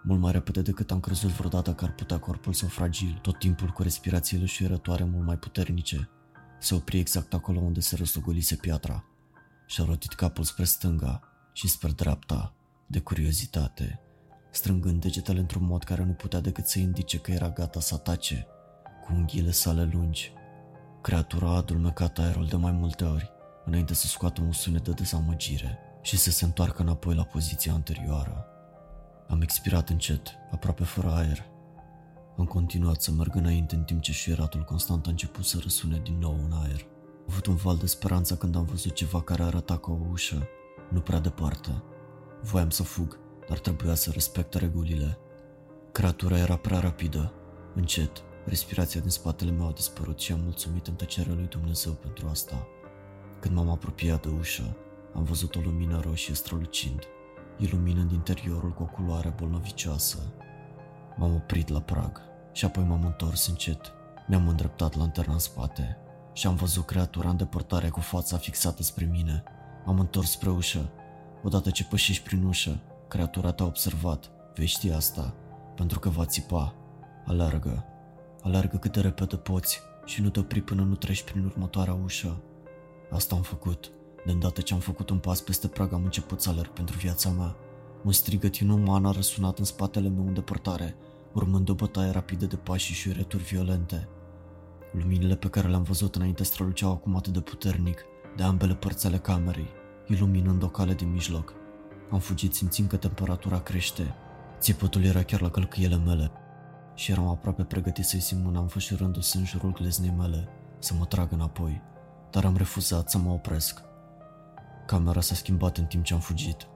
[SPEAKER 1] mult mai repede decât am crezut vreodată că ar putea corpul său fragil, tot timpul cu respirațiile șuierătoare mult mai puternice. Se opri exact acolo unde se răstogolise piatra și-a rotit capul spre stânga și spre dreapta, de curiozitate, strângând degetele într-un mod care nu putea decât să indice că era gata să atace, cu unghiile sale lungi. Creatura a adulmecat aerul de mai multe ori, înainte să scoată un sunet de dezamăgire și să se întoarcă înapoi la poziția anterioară. Am expirat încet, aproape fără aer. Am continuat să merg înainte în timp ce șuieratul constant a început să răsune din nou în aer. Am avut un val de speranță când am văzut ceva care arăta ca o ușă, nu prea departe. Voiam să fug, dar trebuia să respect regulile. Creatura era prea rapidă, încet, respirația din spatele meu a dispărut și am mulțumit în tăcerea lui Dumnezeu pentru asta. Când m-am apropiat de ușă, am văzut o lumină roșie strălucind iluminând interiorul cu o culoare bolnăvicioasă. M-am oprit la prag și apoi m-am întors încet. Mi-am îndreptat lanterna în spate și am văzut creatura în depărtare cu fața fixată spre mine. M-am întors spre ușă. Odată ce pășești prin ușă, creatura te-a observat. Vei ști asta, pentru că va țipa. Alergă. Alergă cât de repede poți și nu te opri până nu treci prin următoarea ușă. Asta am făcut. De îndată ce am făcut un pas peste prag am început să alerg pentru viața mea. Un strigăt inuman a răsunat în spatele meu în depărtare, urmând o bătaie rapidă de pași și șureturi violente. Luminile pe care le-am văzut înainte străluceau acum atât de puternic, de ambele părți ale camerei, iluminând o cale din mijloc. Am fugit simțind că temperatura crește. Țipătul era chiar la călcâiele mele și eram aproape pregătit să-i simt mâna înfășurându-se în jurul gleznei mele, să mă trag înapoi, dar am refuzat să mă opresc. Camera s-a schimbat în timp ce am fugit.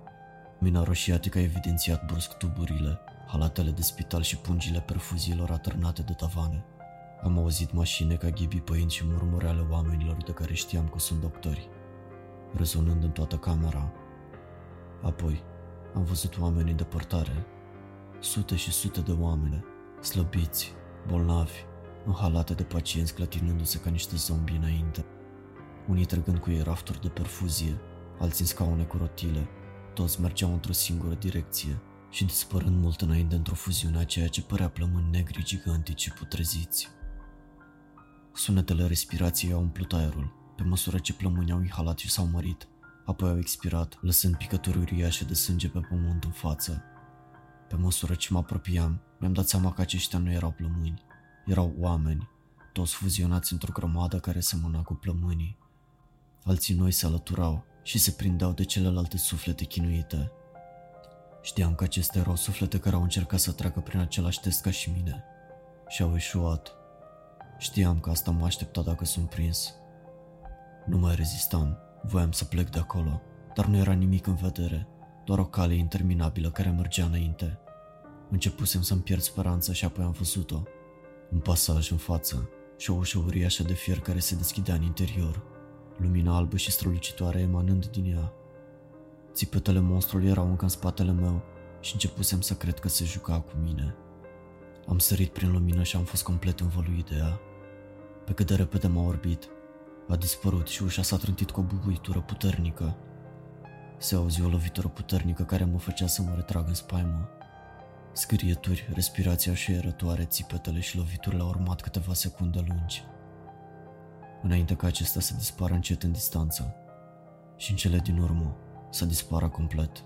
[SPEAKER 1] Mina roșiatică a evidențiat brusc tuburile, halatele de spital și pungile perfuziilor atârnate de tavane. Am auzit mașine ca ghibii păind și murmure ale oamenilor de care știam că sunt doctori, rezonând în toată camera. Apoi, am văzut oameni în depărtare, sute și sute de oameni, slăbiți, bolnavi, în halate de pacienți clătinându-se ca niște zombi înainte. Unii trăgând cu ei rafturi de perfuzie, alții în scaune cu rotile, toți mergeau într-o singură direcție și dispărând mult înainte într-o fuziune a ceea ce părea plămâni negri gigantici și putreziți. Sunetele respirației au umplut aerul, pe măsură ce plămânii au inhalat și s-au mărit, apoi au expirat, lăsând picături uriașe de sânge pe pământ în față. Pe măsură ce mă apropiam, mi-am dat seama că aceștia nu erau plămâni, erau oameni, toți fuzionați într-o grămadă care semăna cu plămânii. Alții noi se alăturau și se prindeau de celelalte suflete chinuite. Știam că acestea erau suflete care au încercat să treacă prin același test ca și mine și au eșuat. Știam că asta mă aștepta dacă sunt prins. Nu mai rezistam, voiam să plec de acolo, dar nu era nimic în vedere, doar o cale interminabilă care mergea înainte. Începusem să-mi pierd speranța și apoi am văzut-o. Un pasaj în față și o ușă uriașă de fier care se deschidea în interior, lumina albă și strălucitoare emanând din ea. Țipetele monstrului erau încă în spatele meu și începusem să cred că se juca cu mine. Am sărit prin lumină și am fost complet învăluit de ea. Pe cât de repede m-a orbit, a dispărut și ușa s-a trântit cu o bubuitură puternică. Se auzi o lovitură puternică care mă făcea să mă retrag în spaimă. Scârieturi, respirația șeierătoare, țipetele și loviturile au urmat câteva secunde lungi. Înainte ca acesta să dispară încet în distanță și în cele din urmă să dispară complet.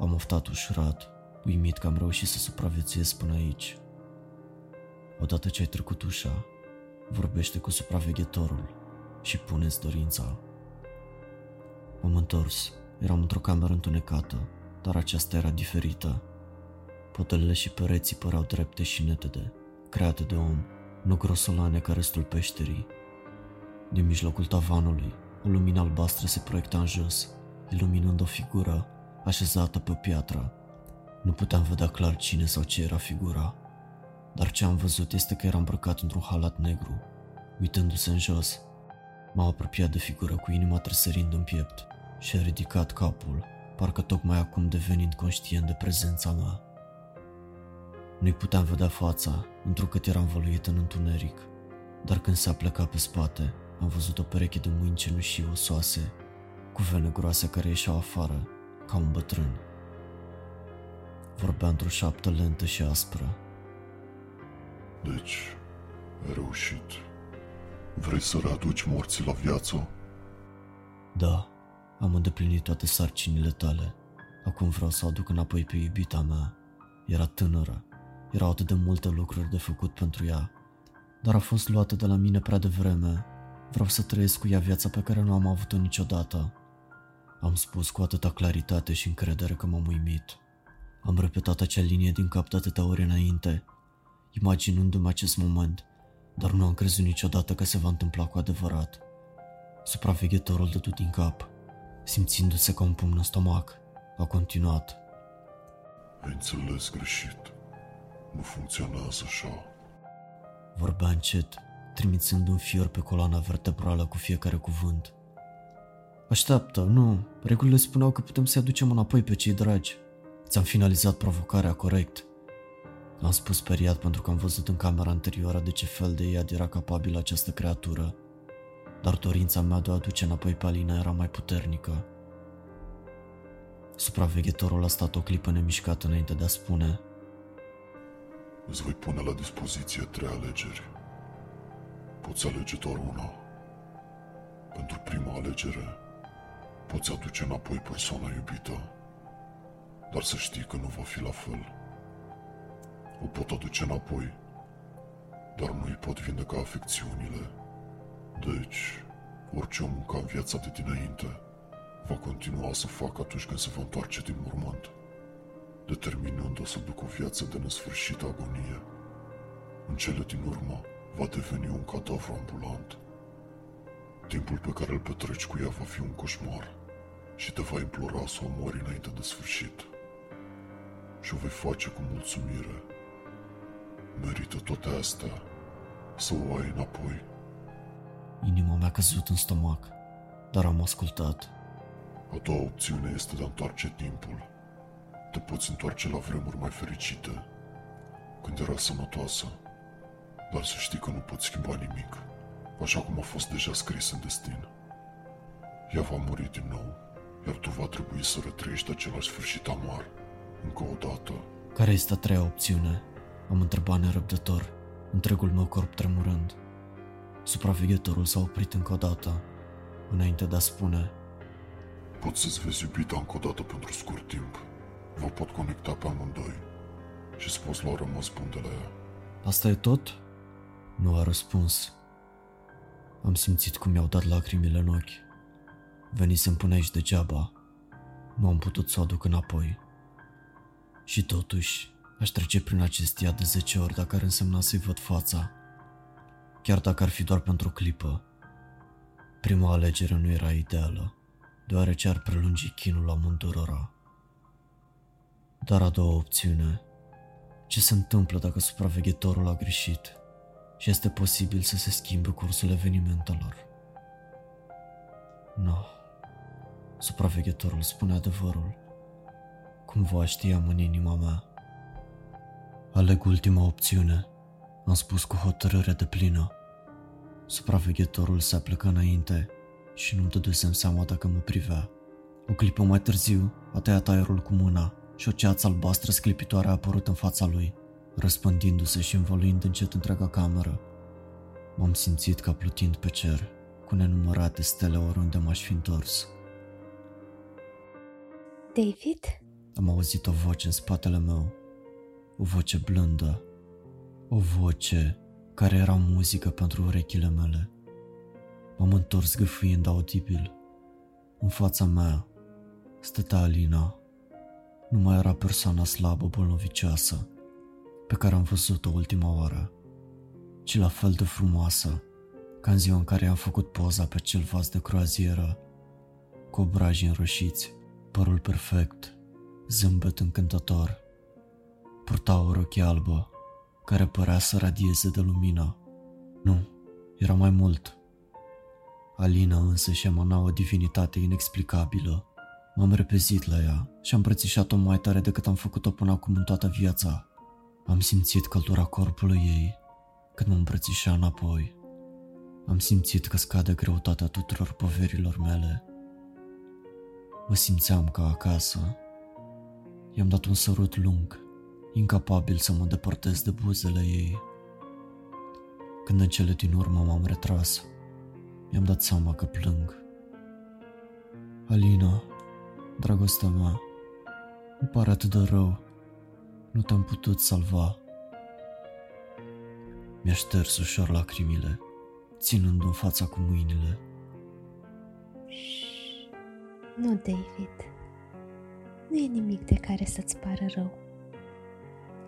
[SPEAKER 1] Am oftat ușurat, uimit că am reușit să supraviețuiesc până aici. Odată ce ai trecut ușa, vorbește cu supraveghetorul și puneți dorința. M-am întors. Eram într-o cameră întunecată, dar aceasta era diferită. Potelele și pereții păreau drepte și netede, create de om, nu grosolane ca restul peșterii. Din mijlocul tavanului, o lumină albastră se proiecta în jos, iluminând o figură așezată pe piatră. Nu puteam vedea clar cine sau ce era figura, dar ce am văzut este că era îmbrăcat într-un halat negru. Uitându-se în jos, m-a apropiat de figură cu inima tresărind în piept și a ridicat capul, parcă tocmai acum devenind conștient de prezența mea. Nu-i puteam vedea fața, întrucât era învăluit în întuneric, dar când s-a plecat pe spate, am văzut o pereche de mâini cenușii osoase, cu vene groase care ieșeau afară, ca un bătrân. Vorbea într-o șaptă lentă și aspră.
[SPEAKER 3] Deci, ai reușit. Vrei să readuci morții la viață?
[SPEAKER 1] Da, am îndeplinit toate sarcinile tale. Acum vreau să o aduc înapoi pe iubita mea. Era tânără. Erau atât de multe lucruri de făcut pentru ea. Dar a fost luată de la mine prea devreme. Vreau să trăiesc cu ea viața pe care nu am avut-o niciodată. Am spus cu atâta claritate și încredere că m-am uimit. Am repetat acea linie din cap de atâtea ori înainte, imaginându-mi acest moment, dar nu am crezut niciodată că se va întâmpla cu adevărat. Supraveghetorul dădu din cap, simțindu-se ca un pumn în stomac. A continuat.
[SPEAKER 3] Ai înțeles greșit. Nu funcționează așa.
[SPEAKER 1] Vorbea încet, trimițând un fior pe coloana vertebrală cu fiecare cuvânt. Așteaptă, nu, regulile spuneau că putem să-i aducem înapoi pe cei dragi. Ți-am finalizat provocarea corect. Am spus speriat pentru că am văzut în camera anterioară de ce fel de iad era capabilă această creatură, dar dorința mea de a aduce înapoi pe Alina era mai puternică. Supraveghetorul a stat o clipă nemișcat înainte de a spune
[SPEAKER 3] Îți voi pune la dispoziție trei alegeri. Poți alege doar una. Pentru prima alegere, poți aduce înapoi persoana iubită, dar să știi că nu va fi la fel. O pot aduce înapoi, dar nu îi pot vindeca afecțiunile. Deci, orice om ca în viața de dinainte va continua să facă atunci când se va întoarce din mormânt, determinând-o să ducă o viață de nesfârșită agonie. În cele din urmă, va deveni un cadavru ambulant. Timpul pe care îl petreci cu ea va fi un coșmar și te va implora să o mori înainte de sfârșit. Și o vei face cu mulțumire. Merită toate astea să o ai înapoi.
[SPEAKER 1] Inima mi-a căzut în stomac, dar am ascultat.
[SPEAKER 3] A doua opțiune este de a întoarce timpul. Te poți întoarce la vremuri mai fericite, când era sănătoasă, dar să știi că nu poți schimba nimic, așa cum a fost deja scris în destin. Ea va muri din nou, iar tu va trebui să retrăiești același sfârșit amar, încă o dată.
[SPEAKER 1] Care este a treia opțiune? Am întrebat nerăbdător, întregul meu corp tremurând. Supraveghetorul s-a oprit încă o dată, înainte de a spune
[SPEAKER 3] Poți să-ți vezi iubita încă o dată pentru scurt timp. Vă pot conecta pe amândoi și îți poți lua rămas bun de la ea.
[SPEAKER 1] Asta e tot? Nu a răspuns. Am simțit cum mi-au dat lacrimile în ochi. Venisem până aici degeaba. Nu am putut să o aduc înapoi. Și totuși, aș trece prin acest iad de 10 ori dacă ar însemna să-i văd fața. Chiar dacă ar fi doar pentru o clipă. Prima alegere nu era ideală, deoarece ar prelungi chinul amândurora. Dar a doua opțiune, ce se întâmplă dacă supraveghetorul a greșit și este posibil să se schimbe cursul evenimentelor? Nu. Supraveghetorul spune adevărul. Cumva știam în inima mea. Aleg ultima opțiune, am spus cu hotărâre de plină. Supraveghetorul se aplecă înainte și nu-mi dădusem seama dacă mă privea. O clipă mai târziu a tăiat aerul cu mâna și o ceață albastră sclipitoare a apărut în fața lui, răspândindu-se și învăluind încet întreaga cameră. M-am simțit ca plutind pe cer, cu nenumărate stele oriunde m-aș fi întors.
[SPEAKER 2] David?
[SPEAKER 1] Am auzit o voce în spatele meu, o voce blândă, o voce care era muzică pentru urechile mele. M-am întors gâfâind audibil. În fața mea stătea Alina. Nu mai era persoana slabă, bolnovicioasă, pe care am văzut-o ultima oară, ci la fel de frumoasă ca în ziua în care am făcut poza pe cel vas de croazieră, cu obrajii înroșiți, părul perfect, zâmbet încântător. Purta o rochie albă, care părea să radieze de lumină. Nu, era mai mult. Alina însă și emana o divinitate inexplicabilă. M-am repezit la ea și am îmbrățișat-o mai tare decât am făcut-o până acum în toată viața. Am simțit căldura corpului ei când mă îmbrățișa înapoi. Am simțit că scade greutatea tuturor poverilor mele. Mă simțeam ca acasă. I-am dat un sărut lung, incapabil să mă depărtez de buzele ei. Când în cele din urmă m-am retras, mi-am dat seama că plâng. Alina, dragostea mea, îmi pare atât de rău. Nu te-am putut salva. Mi-a șters ușor lacrimile, ținând în fața cu mâinile.
[SPEAKER 2] Nu, David. Nu e nimic de care să-ți pară rău.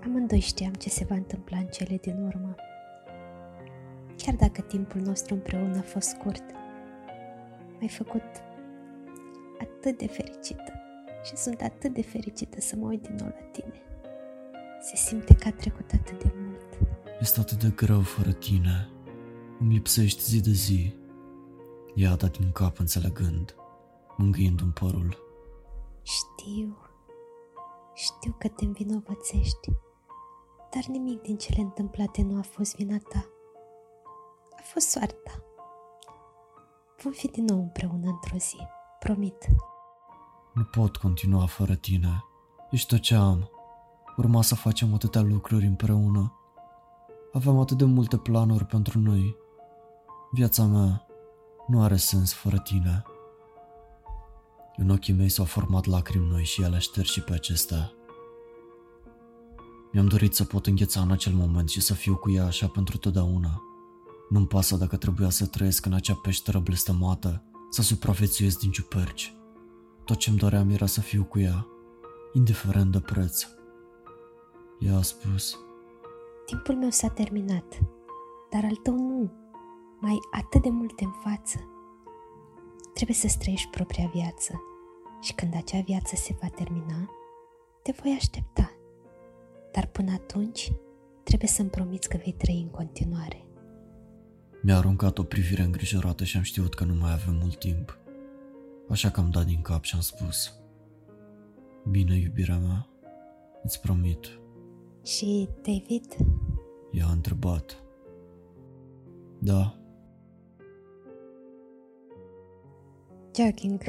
[SPEAKER 2] Amândoi știam ce se va întâmpla în cele din urmă. Chiar dacă timpul nostru împreună a fost scurt, m-ai făcut atât de fericită și sunt atât de fericită să mă uit din nou la tine. Se simte că a trecut atât de mult.
[SPEAKER 1] Este atât de greu fără tine. Îmi lipsești zi de zi. Ea a dat din cap înțelegând, mângâind un părul.
[SPEAKER 2] Știu, știu că te învinovățești, dar nimic din cele întâmplate nu a fost vina ta. A fost soarta. Vom fi din nou împreună într-o zi, promit.
[SPEAKER 1] Nu pot continua fără tine. Ești tot ce am. Urma să facem atâtea lucruri împreună. Aveam atât de multe planuri pentru noi. Viața mea nu are sens fără tine. În ochii mei s-au format lacrimi noi și ele șterg și pe acestea. Mi-am dorit să pot îngheța în acel moment și să fiu cu ea așa pentru totdeauna. Nu-mi pasă dacă trebuia să trăiesc în acea peșteră blestemată, să supraviețuiesc din ciuperci. Tot ce-mi doream era să fiu cu ea, indiferent de preț. Ea a spus,
[SPEAKER 2] Timpul meu s-a terminat, dar al tău nu. Mai ai atât de multe în față. Trebuie să trăiești propria viață și când acea viață se va termina, te voi aștepta. Dar până atunci, trebuie să-mi promiți că vei trăi în continuare.
[SPEAKER 1] Mi-a aruncat o privire îngrijorată și am știut că nu mai avem mult timp. Așa că am dat din cap și am spus Bine, iubirea mea, îți promit.
[SPEAKER 2] Și, David,
[SPEAKER 1] Ea a întrebat. Da,
[SPEAKER 2] jogging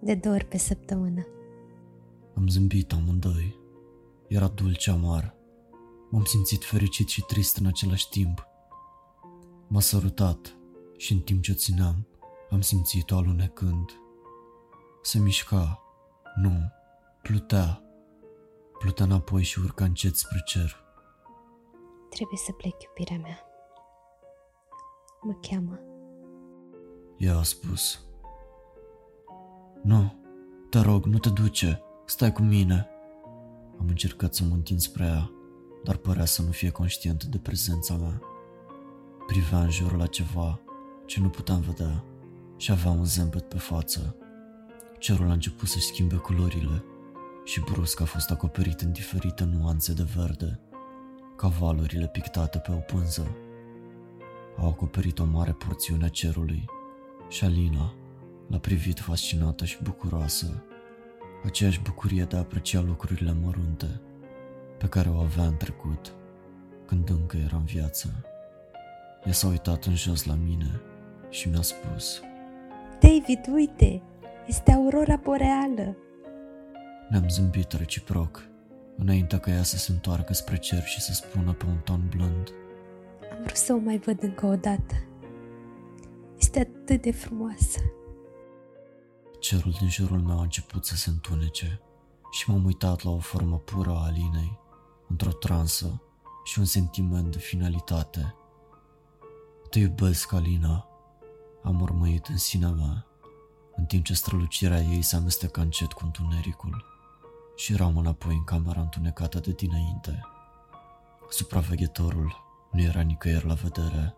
[SPEAKER 2] de două ori pe săptămână.
[SPEAKER 1] am zâmbit amândoi. Era dulce amar. M-am simțit fericit și trist în același timp. M-a sărutat și în timp ce o țineam, am simțit-o alunecând. Se mișca, nu, plutea. Plutea înapoi și urca încet spre cer.
[SPEAKER 2] Trebuie să plec, iubirea mea. Mă cheamă.
[SPEAKER 1] Ea a spus. Nu, te rog, nu te duce, stai cu mine. Am încercat să mă întind spre ea, dar părea să nu fie conștient de prezența mea. Privea în jur la ceva ce nu puteam vedea și avea un zâmbet pe față. Cerul a început să-și schimbe culorile și brusc a fost acoperit în diferite nuanțe de verde, ca valurile pictate pe o pânză. Au acoperit o mare porțiune a cerului și Alina l-a privit fascinată și bucuroasă, aceeași bucurie de a aprecia lucrurile mărunte pe care o avea în trecut, când încă era în viață. Ea s-a uitat în jos la mine și mi-a spus
[SPEAKER 2] David, uite! Este aurora boreală!
[SPEAKER 1] Ne-am zâmbit reciproc, înainte ca ea să se întoarcă spre cer și să spună pe un ton blând
[SPEAKER 2] Am vrut să o mai văd încă o dată. Este atât de frumoasă.
[SPEAKER 1] Cerul din jurul meu a început să se întunece și m-am uitat la o formă pură a Alinei, într-o transă și un sentiment de finalitate. Te iubesc, Alina, am urmăit în sinea mea, în timp ce strălucirea ei se amesteca încet cu întunericul și eram înapoi în camera întunecată de dinainte. Supraveghetorul nu era nicăieri la vedere.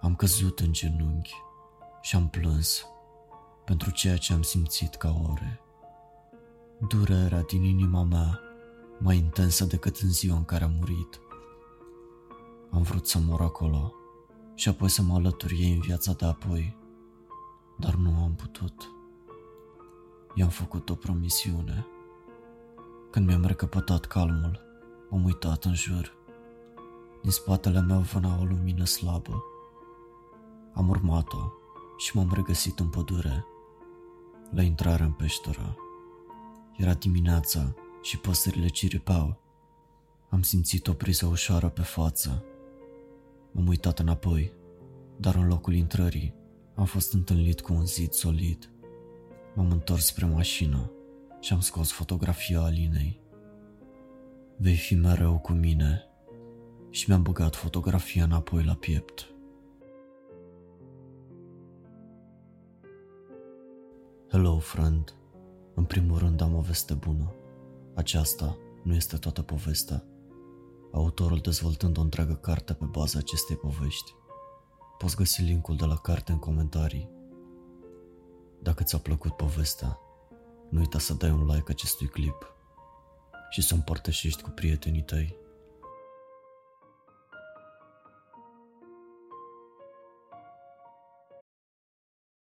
[SPEAKER 1] Am căzut în genunchi și am plâns pentru ceea ce am simțit ca ore. Durerea din inima mea, mai intensă decât în ziua în care a murit. Am vrut să mor acolo și apoi să mă alătur ei în viața de apoi, dar nu am putut. I-am făcut o promisiune. Când mi-am recăpătat calmul, m-am uitat în jur. Din spatele meu vâna o lumină slabă. Am urmat-o și m-am regăsit în pădure, la intrarea în peșteră. Era dimineața și păsările ciripeau. Am simțit o priză ușoară pe față. M-am uitat înapoi, dar în locul intrării am fost întâlnit cu un zid solid. M-am întors spre mașină și am scos fotografia Alinei. Vei fi mereu cu mine și mi-am băgat fotografia înapoi la piept. Hello, friend. În primul rând am o veste bună. Aceasta nu este toată povestea. Autorul dezvoltând o întreagă carte pe baza acestei povești. Poți găsi linkul de la carte în comentarii. Dacă ți-a plăcut povestea, nu uita să dai un like acestui clip și să împărtășești cu prietenii tăi.